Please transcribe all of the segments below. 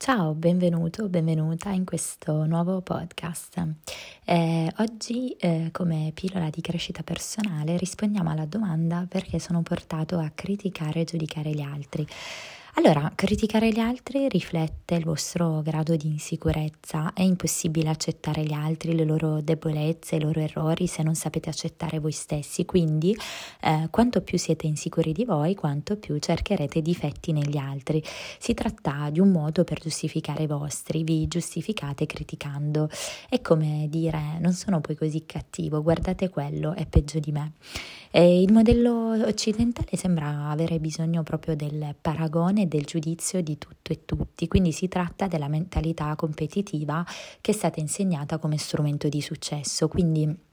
Ciao, benvenuto, benvenuta in questo nuovo podcast. Eh, oggi, eh, come pillola di crescita personale, rispondiamo alla domanda perché sono portato a criticare e giudicare gli altri. Allora, criticare gli altri riflette il vostro grado di insicurezza. È impossibile accettare gli altri, le loro debolezze, i loro errori se non sapete accettare voi stessi. Quindi, eh, quanto più siete insicuri di voi, quanto più cercherete difetti negli altri. Si tratta di un modo per giustificare i vostri, vi giustificate criticando. È come dire: non sono poi così cattivo, guardate quello, è peggio di me. E il modello occidentale sembra avere bisogno proprio del paragone del giudizio di tutto e tutti, quindi si tratta della mentalità competitiva che è stata insegnata come strumento di successo, quindi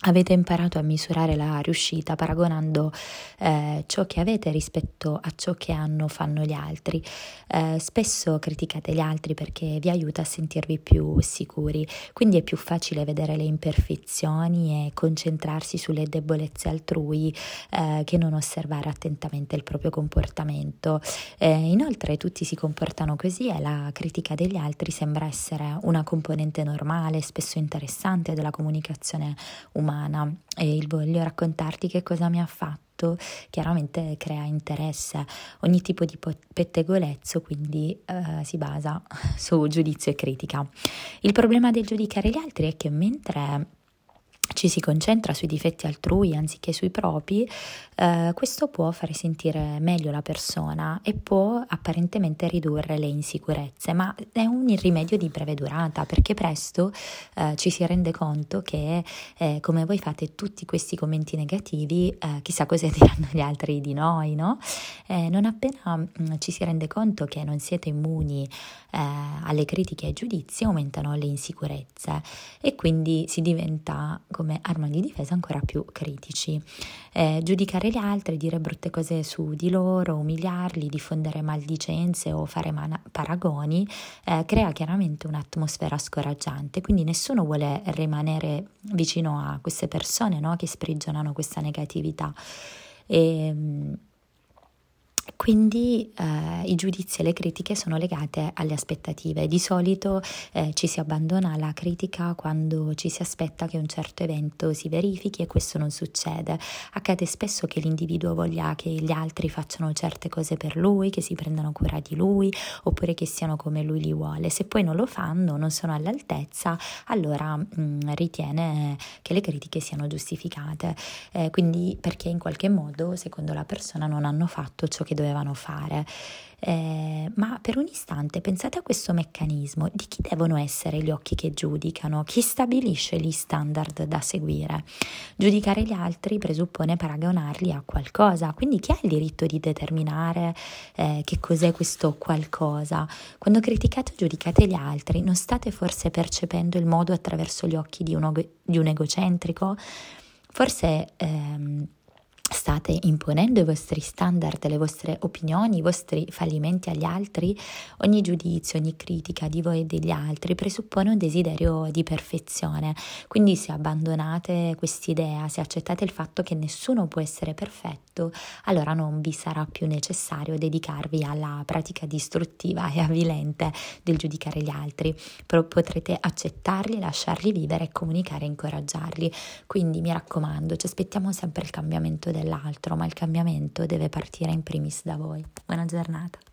Avete imparato a misurare la riuscita paragonando eh, ciò che avete rispetto a ciò che hanno fanno gli altri. Eh, spesso criticate gli altri perché vi aiuta a sentirvi più sicuri, quindi è più facile vedere le imperfezioni e concentrarsi sulle debolezze altrui eh, che non osservare attentamente il proprio comportamento. Eh, inoltre tutti si comportano così e la critica degli altri sembra essere una componente normale, spesso interessante della comunicazione umana umana e il voglio raccontarti che cosa mi ha fatto chiaramente crea interesse. Ogni tipo di pettegolezzo quindi eh, si basa su giudizio e critica. Il problema del giudicare gli altri è che mentre ci si concentra sui difetti altrui anziché sui propri, eh, questo può fare sentire meglio la persona e può apparentemente ridurre le insicurezze, ma è un rimedio di breve durata perché presto eh, ci si rende conto che eh, come voi fate tutti questi commenti negativi, eh, chissà cosa diranno gli altri di noi, no? Eh, non appena mh, mm, ci si rende conto che non siete immuni eh, alle critiche e ai giudizi, aumentano le insicurezze e quindi si diventa come arma di difesa ancora più critici. Eh, giudicare gli altri, dire brutte cose su di loro, umiliarli, diffondere maldicenze o fare man- paragoni, eh, crea chiaramente un'atmosfera scoraggiante, quindi nessuno vuole rimanere vicino a queste persone no? che sprigionano questa negatività. E, ehm, quindi eh, i giudizi e le critiche sono legate alle aspettative. Di solito eh, ci si abbandona alla critica quando ci si aspetta che un certo evento si verifichi e questo non succede. Accade spesso che l'individuo voglia che gli altri facciano certe cose per lui, che si prendano cura di lui oppure che siano come lui li vuole. Se poi non lo fanno, non sono all'altezza, allora mh, mm, ritiene che le critiche siano giustificate. Eh, quindi perché in qualche modo, secondo la persona, non hanno fatto ciò che dovevano fare. Eh, ma per un istante pensate a questo meccanismo, di chi devono essere gli occhi che giudicano, chi stabilisce gli standard da seguire. Giudicare gli altri presuppone paragonarli a qualcosa, quindi chi ha il diritto di determinare eh, che cos'è questo qualcosa? Quando criticate o giudicate gli altri, non state forse percependo il modo attraverso gli occhi di, uno, di un egocentrico? Forse... Ehm, State imponendo i vostri standard, le vostre opinioni, i vostri fallimenti agli altri? Ogni giudizio, ogni critica di voi e degli altri presuppone un desiderio di perfezione. Quindi se abbandonate quest'idea, se accettate il fatto che nessuno può essere perfetto, allora non vi sarà più necessario dedicarvi alla pratica distruttiva e avvilente del giudicare gli altri. Però potrete accettarli, lasciarli vivere e comunicare e incoraggiarli. Quindi mi raccomando, ci aspettiamo sempre il cambiamento dell'altro, ma il cambiamento deve partire in primis da voi. Buona giornata.